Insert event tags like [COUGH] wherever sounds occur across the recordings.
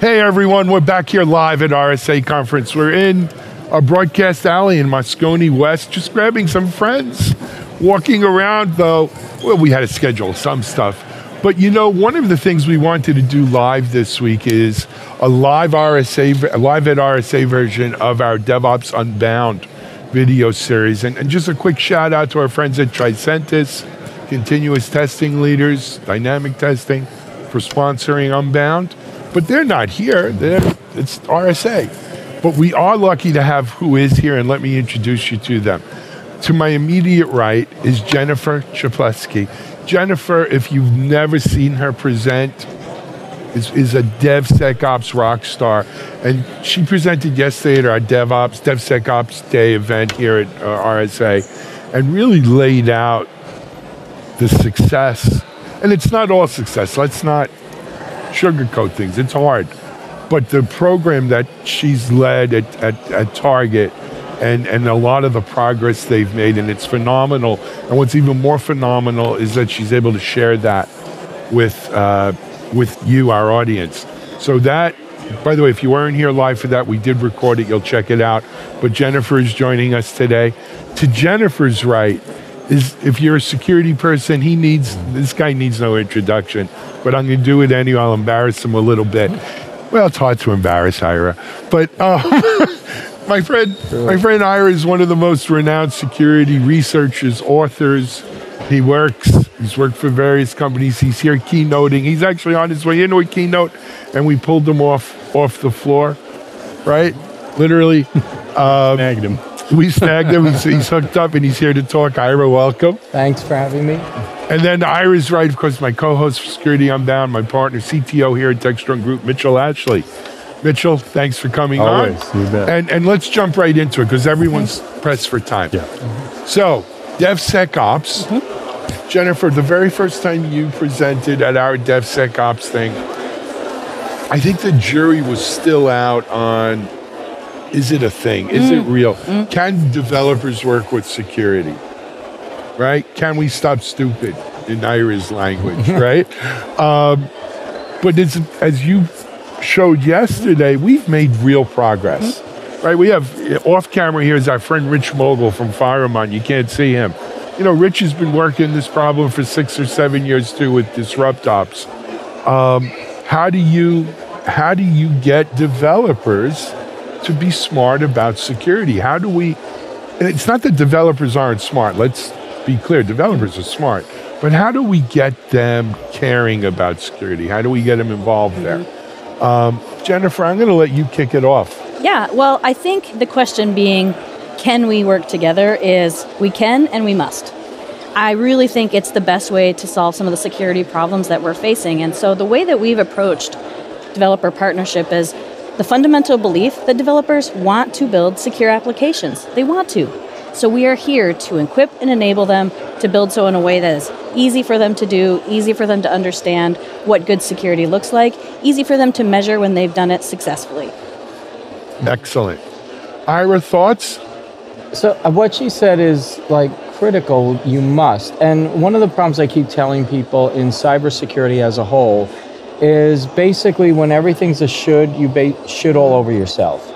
Hey everyone, we're back here live at RSA conference. We're in a broadcast alley in Moscone West, just grabbing some friends, walking around though. Well, we had to schedule some stuff. But you know, one of the things we wanted to do live this week is a live RSA, a live at RSA version of our DevOps Unbound video series. And, and just a quick shout out to our friends at Tricentis, continuous testing leaders, dynamic testing, for sponsoring Unbound but they're not here. They're, it's RSA. But we are lucky to have who is here, and let me introduce you to them. To my immediate right is Jennifer Czaplewski. Jennifer, if you've never seen her present, is, is a DevSecOps rock star. And she presented yesterday at our DevOps, DevSecOps Day event here at uh, RSA and really laid out the success. And it's not all success. Let's not sugarcoat things. It's hard. But the program that she's led at, at, at Target and, and a lot of the progress they've made, and it's phenomenal. And what's even more phenomenal is that she's able to share that with, uh, with you, our audience. So that, by the way, if you weren't here live for that, we did record it. You'll check it out. But Jennifer is joining us today. To Jennifer's right is if you're a security person, he needs this guy needs no introduction but I'm going to do it anyway. I'll embarrass him a little bit. Well, it's hard to embarrass Ira, but uh, [LAUGHS] my friend, my friend Ira is one of the most renowned security researchers, authors. He works. He's worked for various companies. He's here keynoting. He's actually on his way into a keynote, and we pulled him off off the floor, right? Literally, [LAUGHS] um, snagged him. We snagged him. He's, he's hooked up, and he's here to talk. Ira, welcome. Thanks for having me. And then Ira's right, of course, my co-host for Security Unbound, my partner, CTO here at Techstrong Group, Mitchell Ashley. Mitchell, thanks for coming Always, on. You bet. And and let's jump right into it because everyone's pressed for time. Yeah. Mm-hmm. So, DevSecOps. Mm-hmm. Jennifer, the very first time you presented at our DevSecOps thing, I think the jury was still out on is it a thing? Is mm. it real? Mm. Can developers work with security? right? Can we stop stupid in Ira's language, [LAUGHS] right? Um, but as you showed yesterday, we've made real progress, right? We have off camera here is our friend Rich Mogull from FireMon. You can't see him. You know, Rich has been working this problem for six or seven years too with DisruptOps. Um, how do you how do you get developers to be smart about security? How do we? And it's not that developers aren't smart. Let's be clear, developers are smart, but how do we get them caring about security? How do we get them involved there? Um, Jennifer, I'm going to let you kick it off. Yeah, well, I think the question being, can we work together is we can and we must. I really think it's the best way to solve some of the security problems that we're facing. And so the way that we've approached developer partnership is the fundamental belief that developers want to build secure applications. They want to. So we are here to equip and enable them to build so in a way that is easy for them to do, easy for them to understand what good security looks like, easy for them to measure when they've done it successfully. Excellent. Ira, thoughts? So uh, what she said is like critical, you must. And one of the problems I keep telling people in cybersecurity as a whole is basically when everything's a should, you ba- should all over yourself.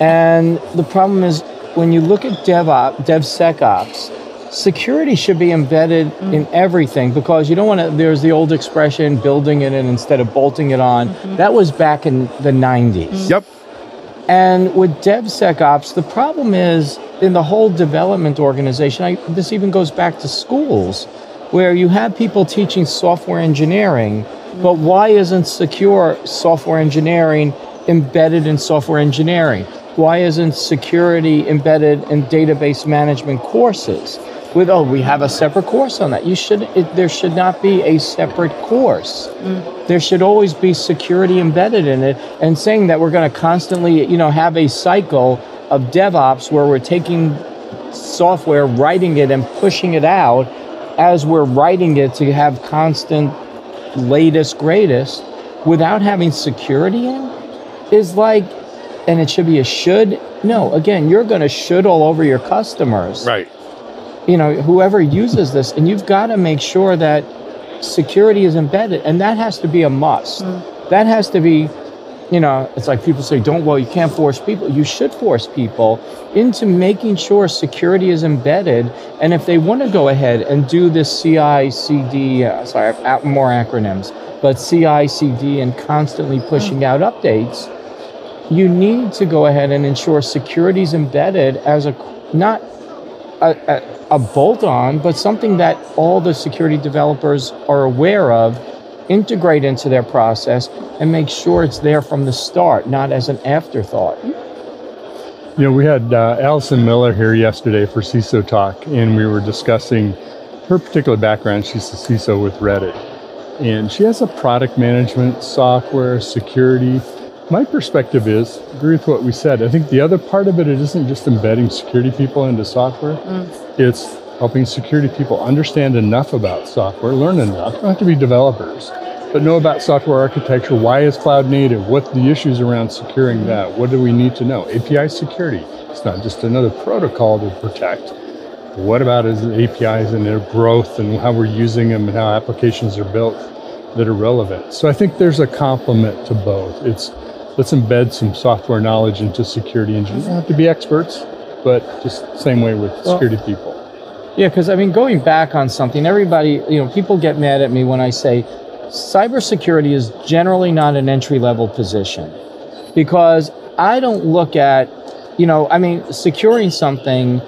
And the problem is when you look at DevOps, DevSecOps, security should be embedded mm in everything because you don't want to. There's the old expression, building it in instead of bolting it on. Mm-hmm. That was back in the 90s. mm Yep. And with DevSecOps, the problem is in the whole development organization, I, this even goes back to schools, where you have people teaching software engineering, but why isn't secure software engineering embedded in software engineering? Why isn't security embedded in database management courses? With oh, we have a separate course on that. You should. It, there should not be a separate course. Mm. There should always be security embedded in it. And saying that we're going to constantly, you know, have a cycle of DevOps where we're taking software, writing it, and pushing it out as we're writing it to have constant latest, greatest, without having security in, is like and it should be a should. No, again, you're going to should all over your customers. Right. You know, whoever uses this, and you've got to make sure that security is embedded, and that has to be a must. Mm. That has to be you know, it's like people say, don't, well, you can't force people. You should force people into making sure security is embedded. And if they want to go ahead and do this CICD, uh, sorry, more acronyms, but CICD and constantly pushing out updates, you need to go ahead and ensure security is embedded as a, not a, a, a bolt on, but something that all the security developers are aware of integrate into their process and make sure it's there from the start, not as an afterthought. You know, we had uh, Allison Miller here yesterday for CISO Talk, and we were discussing her particular background. She's a CISO with Reddit, and she has a product management, software, security. My perspective is, agree with what we said. I think the other part of it, it isn't just embedding security people into software. Mm. It's helping security people understand enough about software, learn enough, don't have to be developers, but know about software architecture. Why is cloud native? What the issues around securing that? What do we need to know? API security. It's not just another protocol to protect. What about is APIs and their growth and how we're using them and how applications are built that are relevant? So I think there's a complement to both. It's let's embed some software knowledge into security engineers. You don't have to be experts, but just same way with security well, people. Yeah, because I mean, going back on something, everybody, you know, people get mad at me when I say cybersecurity is generally not an entry level position because I don't look at, you know, I mean, securing something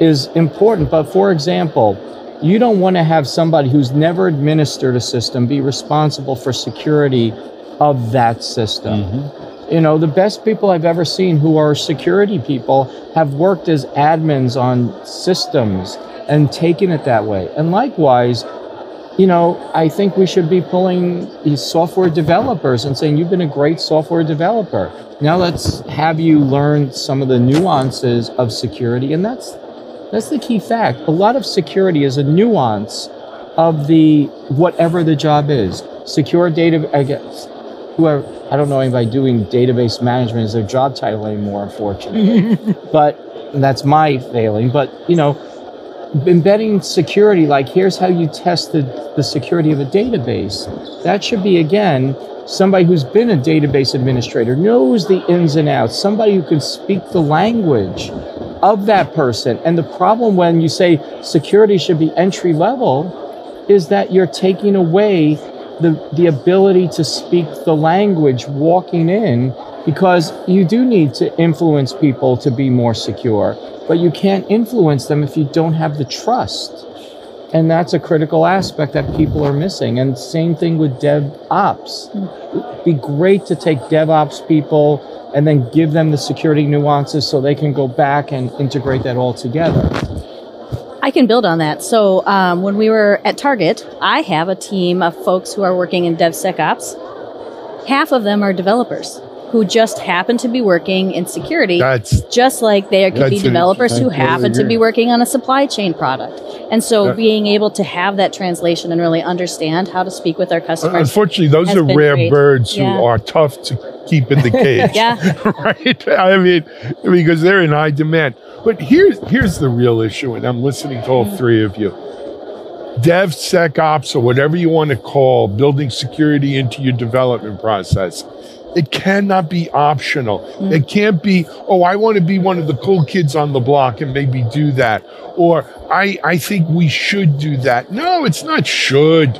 is important, but for example, you don't want to have somebody who's never administered a system be responsible for security of that system. Mm-hmm. You know, the best people I've ever seen who are security people have worked as admins on systems and taking it that way. And likewise, you know, I think we should be pulling these software developers and saying, You've been a great software developer. Now let's have you learn some of the nuances of security. And that's that's the key fact. A lot of security is a nuance of the whatever the job is. Secure data I guess whoever I don't know anybody doing database management as their job title anymore, unfortunately. [LAUGHS] but that's my failing. But you know, embedding security, like here's how you test the, the security of a database. That should be, again, somebody who's been a database administrator, knows the ins and outs, somebody who can speak the language of that person. And the problem when you say security should be entry level is that you're taking away the, the ability to speak the language walking in because you do need to influence people to be more secure but you can't influence them if you don't have the trust. And that's a critical aspect that people are missing. And same thing with DevOps. It'd be great to take DevOps people and then give them the security nuances so they can go back and integrate that all together. I can build on that. So um, when we were at Target, I have a team of folks who are working in DevSecOps. Half of them are developers who just happen to be working in security, that's, just like there could be developers who happen to be working on a supply chain product. And so being able to have that translation and really understand how to speak with our customers. Unfortunately, those are rare great. birds yeah. who are tough to keep in the cage. [LAUGHS] yeah. [LAUGHS] right? I mean, because they're in high demand. But here's here's the real issue, and I'm listening to all mm-hmm. three of you. DevSecOps or whatever you want to call building security into your development process it cannot be optional. Mm. It can't be, oh, I want to be one of the cool kids on the block and maybe do that. Or I, I think we should do that. No, it's not should.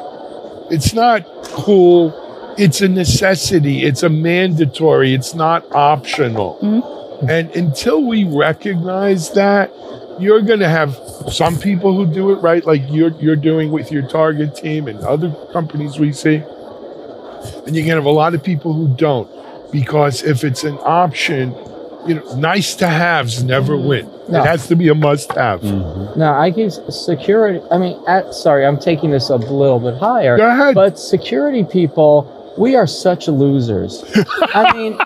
It's not cool. It's a necessity. It's a mandatory. It's not optional. Mm. And until we recognize that, you're going to have some people who do it right, like you're, you're doing with your target team and other companies we see and you're going to have a lot of people who don't because if it's an option, you know, nice to haves never mm-hmm. win. No. It has to be a must have. Mm-hmm. No, I give security. I mean, at, sorry, I'm taking this a little bit higher. Go ahead. But security people, we are such losers. I [LAUGHS] mean,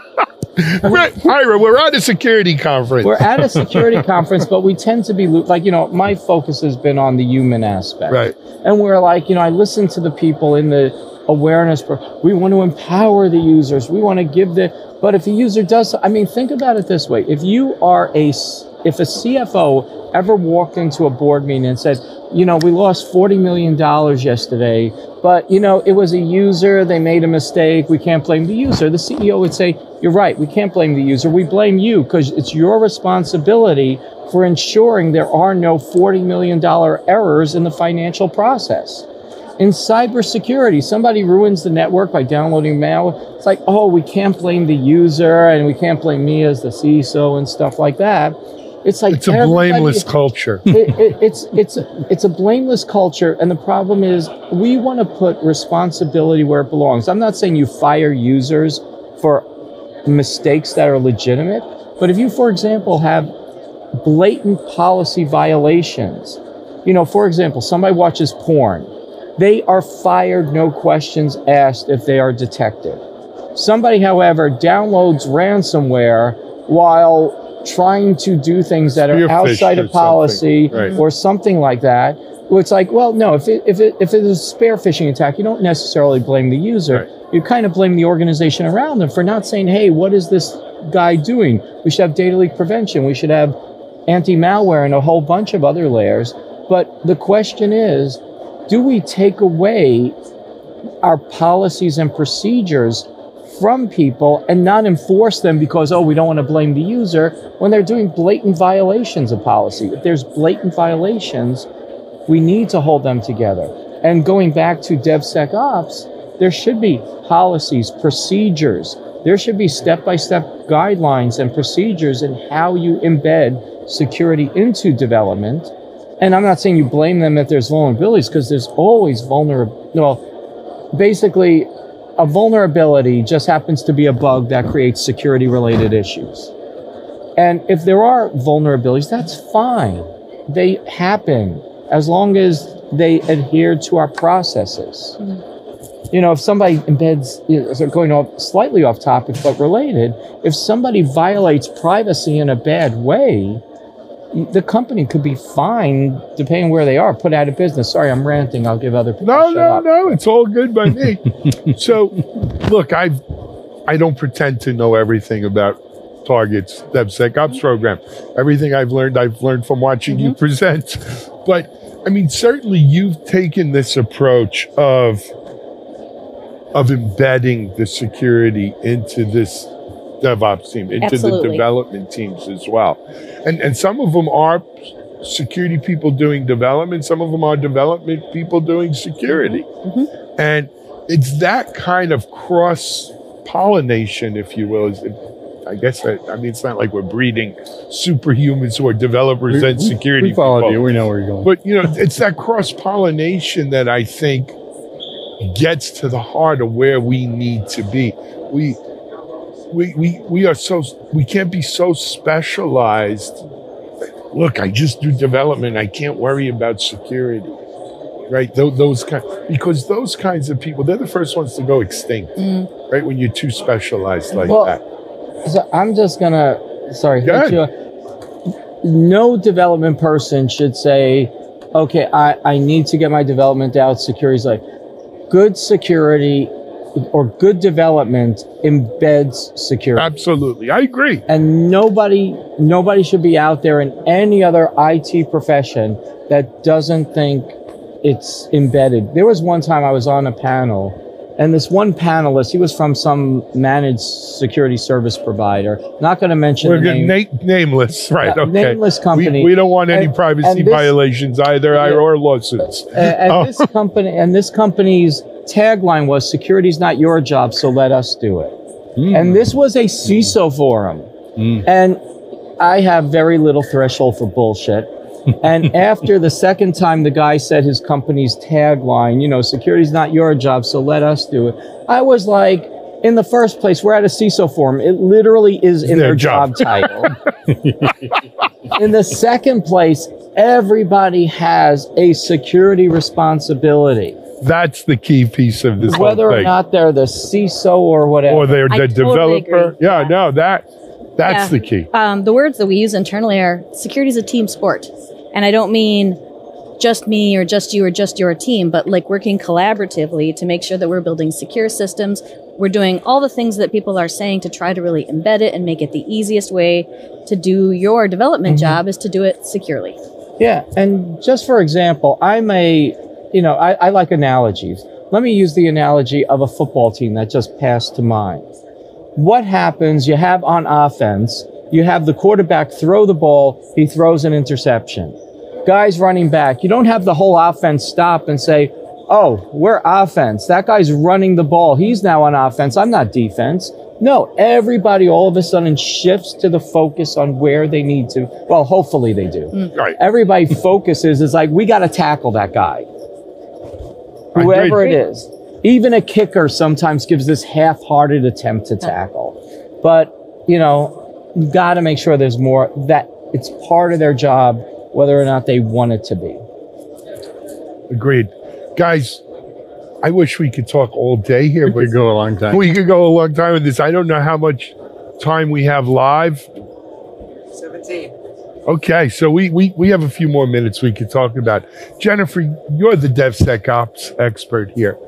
right, Ira, we're at a security conference. We're at a [LAUGHS] security conference, but we tend to be like, you know, my focus has been on the human aspect. Right. And we're like, you know, I listen to the people in the awareness. We want to empower the users. We want to give the, but if a user does, I mean, think about it this way. If you are a, if a CFO ever walked into a board meeting and said, you know, we lost $40 million yesterday But you know, it was a user. They made a mistake. We can't blame the user. The CEO would say, "You're right. We can't blame the user. We blame you because it's your responsibility for ensuring there are no forty million dollar errors in the financial process." In cybersecurity, somebody ruins the network by downloading malware. It's like, oh, we can't blame the user and we can't blame me as the CISO and stuff like that. It's like It's a blameless culture. [LAUGHS] it, it, it's it's it's a blameless culture, and the problem is we want to put responsibility where it belongs. I'm not saying you fire users for mistakes that are legitimate, but if you, for example, have blatant policy violations, you know, for example, somebody watches porn, they are fired, no questions asked, if they are detected. Somebody, however, downloads ransomware while trying to do things that are outside of policy something, right. or something like that. It's like, well, no, if it, if it, if it is a spear phishing attack, you don't necessarily blame the user. You kind of blame the organization around them for not saying, hey, what is this guy doing? We should have data leak prevention. We should have anti malware and a whole bunch of other layers. But the question is, do we take away our policies and procedures from people and not enforce them because, oh, we don't want to blame the user when they're doing blatant violations of policy? If there's blatant violations, we need to hold them together. And going back to DevSecOps, there should be policies, procedures. There should be step by step guidelines and procedures in how you embed security into development. And I'm not saying you blame them if there's vulnerabilities, because there's always vulnerable. Well, basically, a vulnerability just happens to be a bug that creates security related issues. And if there are vulnerabilities, that's fine. They happen as long as they adhere to our processes. You know, if somebody embeds, you going off slightly off topic but related, if somebody violates privacy in a bad way, the company could be fined, depending where they are, put out of business. Sorry, I'm ranting. I'll give other people. No, no, up. no. It's all good by me. [LAUGHS] so, look, I I don't pretend to know everything about Target's DevSecOps program. Everything I've learned, I've learned from watching you mm-hmm. present. But I mean, certainly you've taken this approach of of embedding the security into this DevOps team, into the development teams as well. And and some of them are security people doing development, some of them are development people doing security. Mm-hmm. Mm-hmm. And it's that kind of cross pollination, if you will. Is I guess I, I mean it's not like we're breeding superhumans who are developers and security We followed people. you. We know where you're going. But you know, it's that cross pollination that I think gets to the heart of where we need to be. We we we we are so we can't be so specialized. Look, I just do development. I can't worry about security. Right? Those, those kind because those kinds of people, they're the first ones to go extinct. Mm. Right? When you're too specialized like Well, that. So I'm just gonna, sorry, Go hit you. no development person should say, okay, I, I need to get my development out. Security's like, good security or good development embeds security. Absolutely. I agree. and nobody nobody should be out there in any other IT profession that doesn't think it's embedded. There was one time I was on a panel and this one panelist, he was from some managed security service provider. Not going to mention We're the name. Na- nameless, right? Yeah, okay. nameless We- company. We, don't want any And- privacy and this- violations either, Yeah. or lawsuits. and, and [LAUGHS] Oh. this company and this company's tagline was security's not your job so let us do it. Mm. And this was a ciso forum. Mm. And i have very little threshold for bullshit. [LAUGHS] And after the second time the guy said his company's tagline you know security's not your job so let us do it i was like in the first place we're at a ciso forum. It literally is in Their their, job. job title. [LAUGHS] In the second place, everybody has a security responsibility, That's the key piece of this whether whole or not they're the CISO or whatever. or they're I the totally developer. agree. Yeah, Yeah. no, that that's Yeah. the key. um, the words that we use internally are security is a team sport. And I don't mean just me or just you or just your team, but like working collaboratively to make sure that we're building secure systems. We're doing all the things that people are saying to try to really embed it and make it the easiest way to do your development job is to do it securely. yeah, and just for example, I'm a, you know, I, I like analogies. let me use the analogy of a football team that just passed to mind. What happens? You have on offense, you have the quarterback throw the ball, he throws an interception. Guys running back, you don't have the whole offense stop and say, oh, we're offense. That guy's running the ball. He's now on offense. I'm not defense. No, everybody all of a sudden shifts to the focus on where they need to. Well, hopefully they do. Mm. Right. Everybody [LAUGHS] focuses is like, we got to tackle that guy. Whoever it is. Even a kicker sometimes gives this half hearted attempt to tackle. But, you know, you've got to make sure there's more that it's part of their job, whether or not they want it to be. Agreed. Guys, I wish we could talk all day here, We could go a long time. we could go a long time with this. I don't know how much time we have live. 17. Okay, so we, we, we have a few more minutes we could talk about. Jennifer, you're the DevSecOps expert here.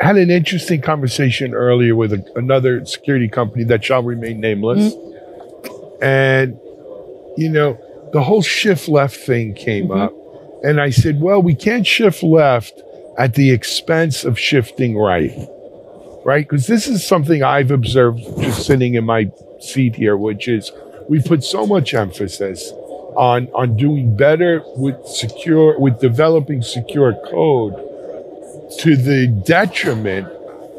Had an interesting conversation earlier with a, another security company that shall remain nameless. Mm-hmm. And, you know, the whole shift left thing came mm-hmm. up. And I said, well, we can't shift left at the expense of shifting right. Right? Because this is something I've observed just sitting in my seat here, which is we put so much emphasis on on doing better with secure with developing secure code to the detriment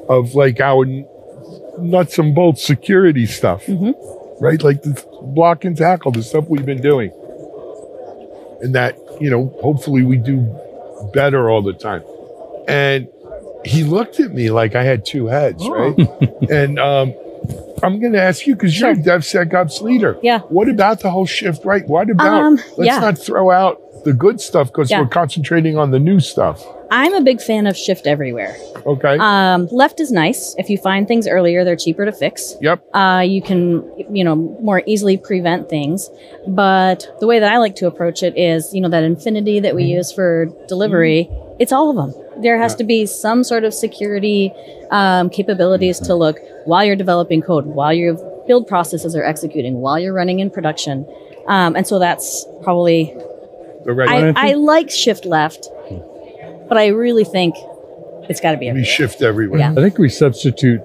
of like our nuts and bolts security stuff. Right? Like the block and tackle the stuff we've been doing. And that you know hopefully we do better all the time. And he looked at me like i had two heads right? [LAUGHS] And um I'm going to ask you because you're a DevSecOps leader. Yeah. What about the whole shift right? What about, Um, let's yeah. not throw out the good stuff because Yeah. we're concentrating on the new stuff. I'm a big fan of shift everywhere. Okay. Um, left is nice. If you find things earlier, they're cheaper to fix. yep. Uh, you can, you know, more easily prevent things. But the way that I like to approach it is, you know, that infinity that we use for delivery, it's all of them. There has to be some sort of security um, capabilities to look while you're developing code, while your build processes are executing, while you're running in production. Um, and so that's probably, The right. I, I like shift left, but I really think it's got to be we shift everywhere. Yeah. I think we substitute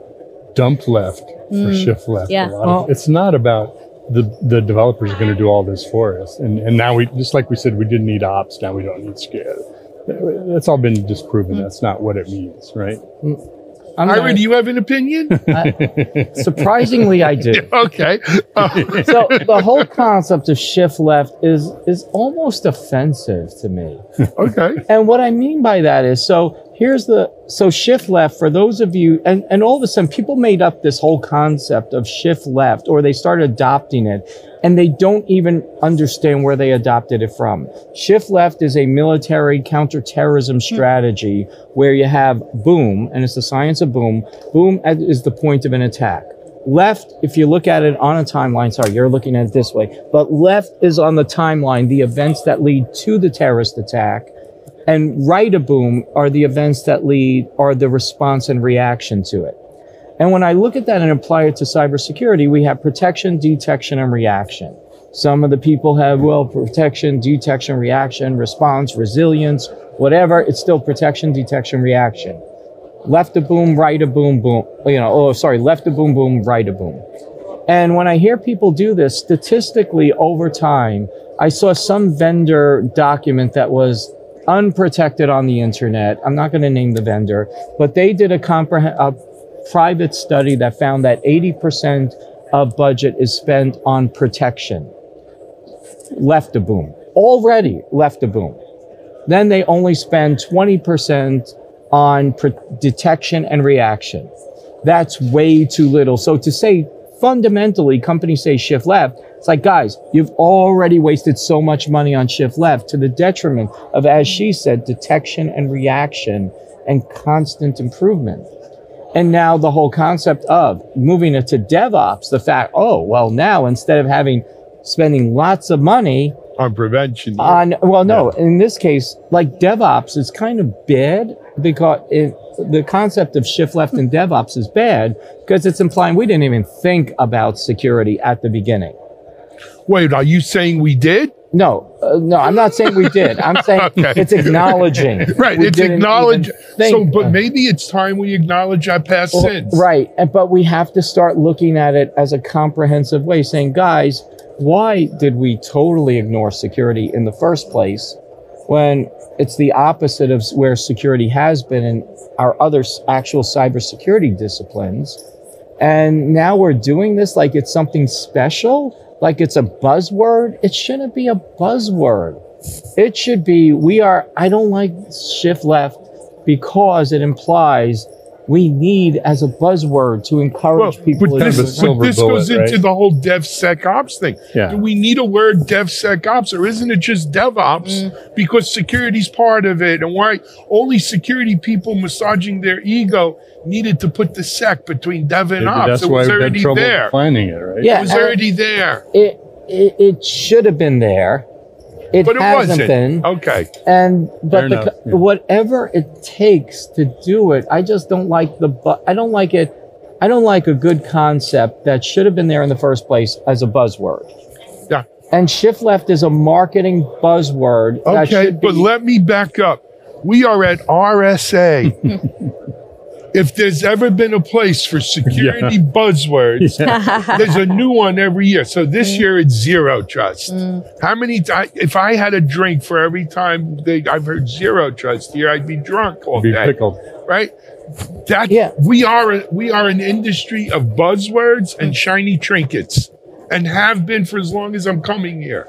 dump left for shift left. yeah. A lot of- it's not about the the developers are going to do all this for us, and and now we just like we said we didn't need ops, now we don't need scale. That's all been disproven. That's not what it means, right? I'm Ira, gonna- do you have an opinion? [LAUGHS] surprisingly, I do. [LAUGHS] okay. Uh, [LAUGHS] so the whole concept of shift left is is almost offensive to me. okay. And what I mean by that is so here's the so shift left for those of you and, and all of a sudden people made up this whole concept of shift left or they started adopting it and they don't even understand where they adopted it from. Shift left is a military counterterrorism hmm. strategy where you have boom and it's the science of boom. Boom is the point of an attack. Left, if you look at it on a timeline, sorry, you're looking at it this way, but left is on the timeline, the events that lead to the terrorist attack and right a boom are the events that lead are the response and reaction to it. And when I look at that and apply it to cybersecurity, we have protection, detection, and reaction. Some of the people have, well, protection, detection, reaction, response, resilience, whatever. It's still protection, detection, reaction. Left a boom, right a boom, boom. You know, oh, sorry, left a boom, boom, right a boom. And when I hear people do this, statistically over time, I saw some vendor document that was unprotected on the internet. I'm not going to name the vendor, but they did a, comprehend, a private study that found that 80% of budget is spent on protection. Left a boom. Already left a boom. Then they only spend 20% on pro- detection and reaction. That's way too little. So to say fundamentally companies say shift left, it's like, guys, you've already wasted so much money on shift left to the detriment of, as she said, detection and reaction and constant improvement. And now the whole concept of moving it to DevOps, the fact, oh, well, now instead of having spending lots of money On prevention. on, well, no, in this case, like DevOps is kind of bad because it, the concept of shift left in DevOps is bad because it's implying we didn't even think about security at the beginning. Wait, are you saying we did? No, uh, no, I'm not saying we did. I'm saying [LAUGHS] Okay. it's acknowledging. [LAUGHS] Right, We it's didn't acknowledge. So, but maybe it's time we acknowledge our past Well, sins. Right. And, but we have to start looking at it as a comprehensive way, saying, guys, why did we totally ignore security in the first place when it's the opposite of where security has been in our other actual cybersecurity disciplines? And now we're doing this like it's something special, like it's a buzzword. It shouldn't be a buzzword. It should be, we are, I don't like shift left because it implies we need as a buzzword to Well, encourage people but to this, Kind of a do it. silver but this bullet, goes into right? the whole DevSecOps thing. Yeah. Do we need a word DevSecOps or isn't it just DevOps Mm. because security's part of it? And why only security people massaging their ego needed to put the sec between Dev and Maybe Ops? that's it why was we've had already trouble there. defining it, right? Yeah. It was already there. It, it, it should have been there. It But it hasn't wasn't. been. Okay. And but the, yeah. whatever it takes to do it, I just don't like the. Bu- I don't like it. I don't like a good concept that should have been there in the first place as a buzzword. Yeah. And shift left is a marketing buzzword. that Okay, should be, but let me back up. We are at RSA. [LAUGHS] if there's ever been a place for security buzzwords, [LAUGHS] there's a new one every year. So this mm. year it's zero trust. Mm. How many times? If I had a drink for every time they, I've heard zero trust here, I'd be drunk all Be day. pickled. Right? That Yeah. we are a, we are an industry of buzzwords and shiny trinkets, and have been for as long as I'm coming here.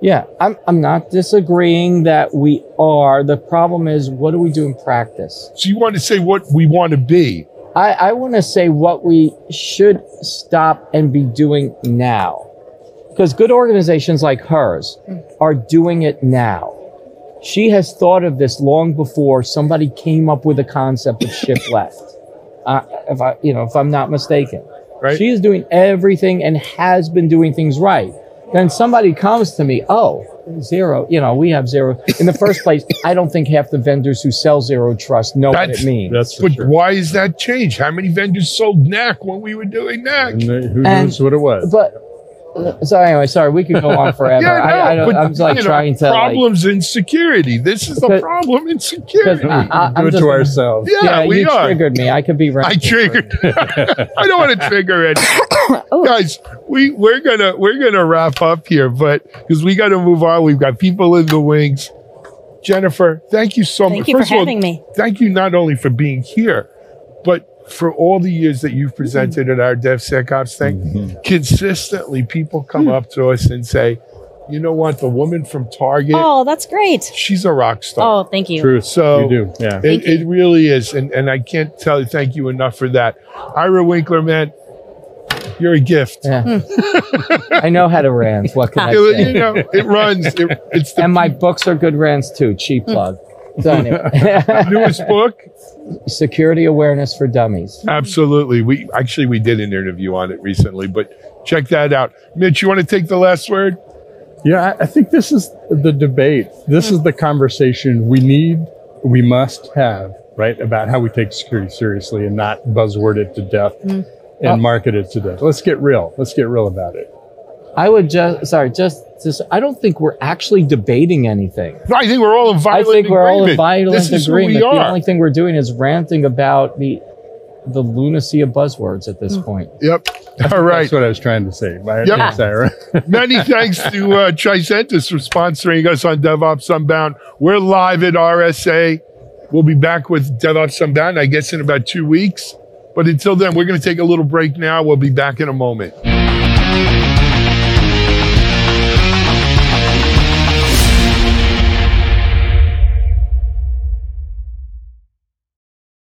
Yeah, I'm I'm not disagreeing that we are. The problem is, what do we do in practice? So you want to say what we want to be? I, I want to say what we should stop and be doing now. Because good organizations like hers are doing it now. She has thought of this long before somebody came up with the concept of shift [COUGHS] left. Uh, if I, you know, if I'm not mistaken, Right? she is doing everything and has been doing things right. Then somebody comes to me, oh, zero, you know, we have zero. In the first place, I don't think half the vendors who sell zero trust know what it means. That's for But sure. why is that changed? How many vendors sold NAC when we were doing NAC? And they- who And- knows what it was? but so anyway, sorry, we could go on [LAUGHS] forever. Yeah, no, I, I don't, but, I'm just like you know, trying to like, problems in security. This is the problem in security. I, I, Do it just, to ourselves. yeah, we you are. triggered me. I could be right. I triggered. [LAUGHS] I don't want to trigger it, [COUGHS] oh. guys. We we're gonna we're gonna wrap up here, but because we got to move on, we've got people in the wings. Jennifer, thank you so Thank much. you for First of all, having me. Thank you not only for being here, but for all the years that you've presented at our DevSecOps thing. Mm-hmm. Consistently, people come hmm. up to us and say, "You know what? The woman from Target, Oh, that's great. she's a rock star." Oh, thank you. Truth. So- you do. Yeah. It, it really is, and and I can't tell you thank you enough for that. Ira Winkler, man, you're a gift. Yeah. Hmm. [LAUGHS] I know how to rant. What can I [LAUGHS] You, say? you know, it runs. It, it's the And my books are good rants too. Cheap hmm. plug. So anyway, [LAUGHS] newest book. security awareness for dummies. Absolutely. We actually we did an interview on it recently, but check that out. Mitch, you want to take the last word? Yeah, I, I think this is the debate. This is the conversation we need, we must have, right? About how we take security seriously and not buzzword it to death and Uh, market it to death. Let's get real. Let's get real about it. I would just sorry, just just I don't think we're actually debating anything. No, I think we're all in violent. I think we're all in agreement. violent This is who agreement. we The are. only thing we're doing is ranting about the the lunacy of buzzwords at this Mm. point. Yep. All right. That's what I was trying to say. My, Yep. thanks, [LAUGHS] Ira. Many thanks to uh, Tricentis for sponsoring us on DevOps Unbound. We're live at RSA. We'll be back with DevOps Unbound, I guess, in about two weeks. But until then, we're going to take a little break now. We'll be back in a moment.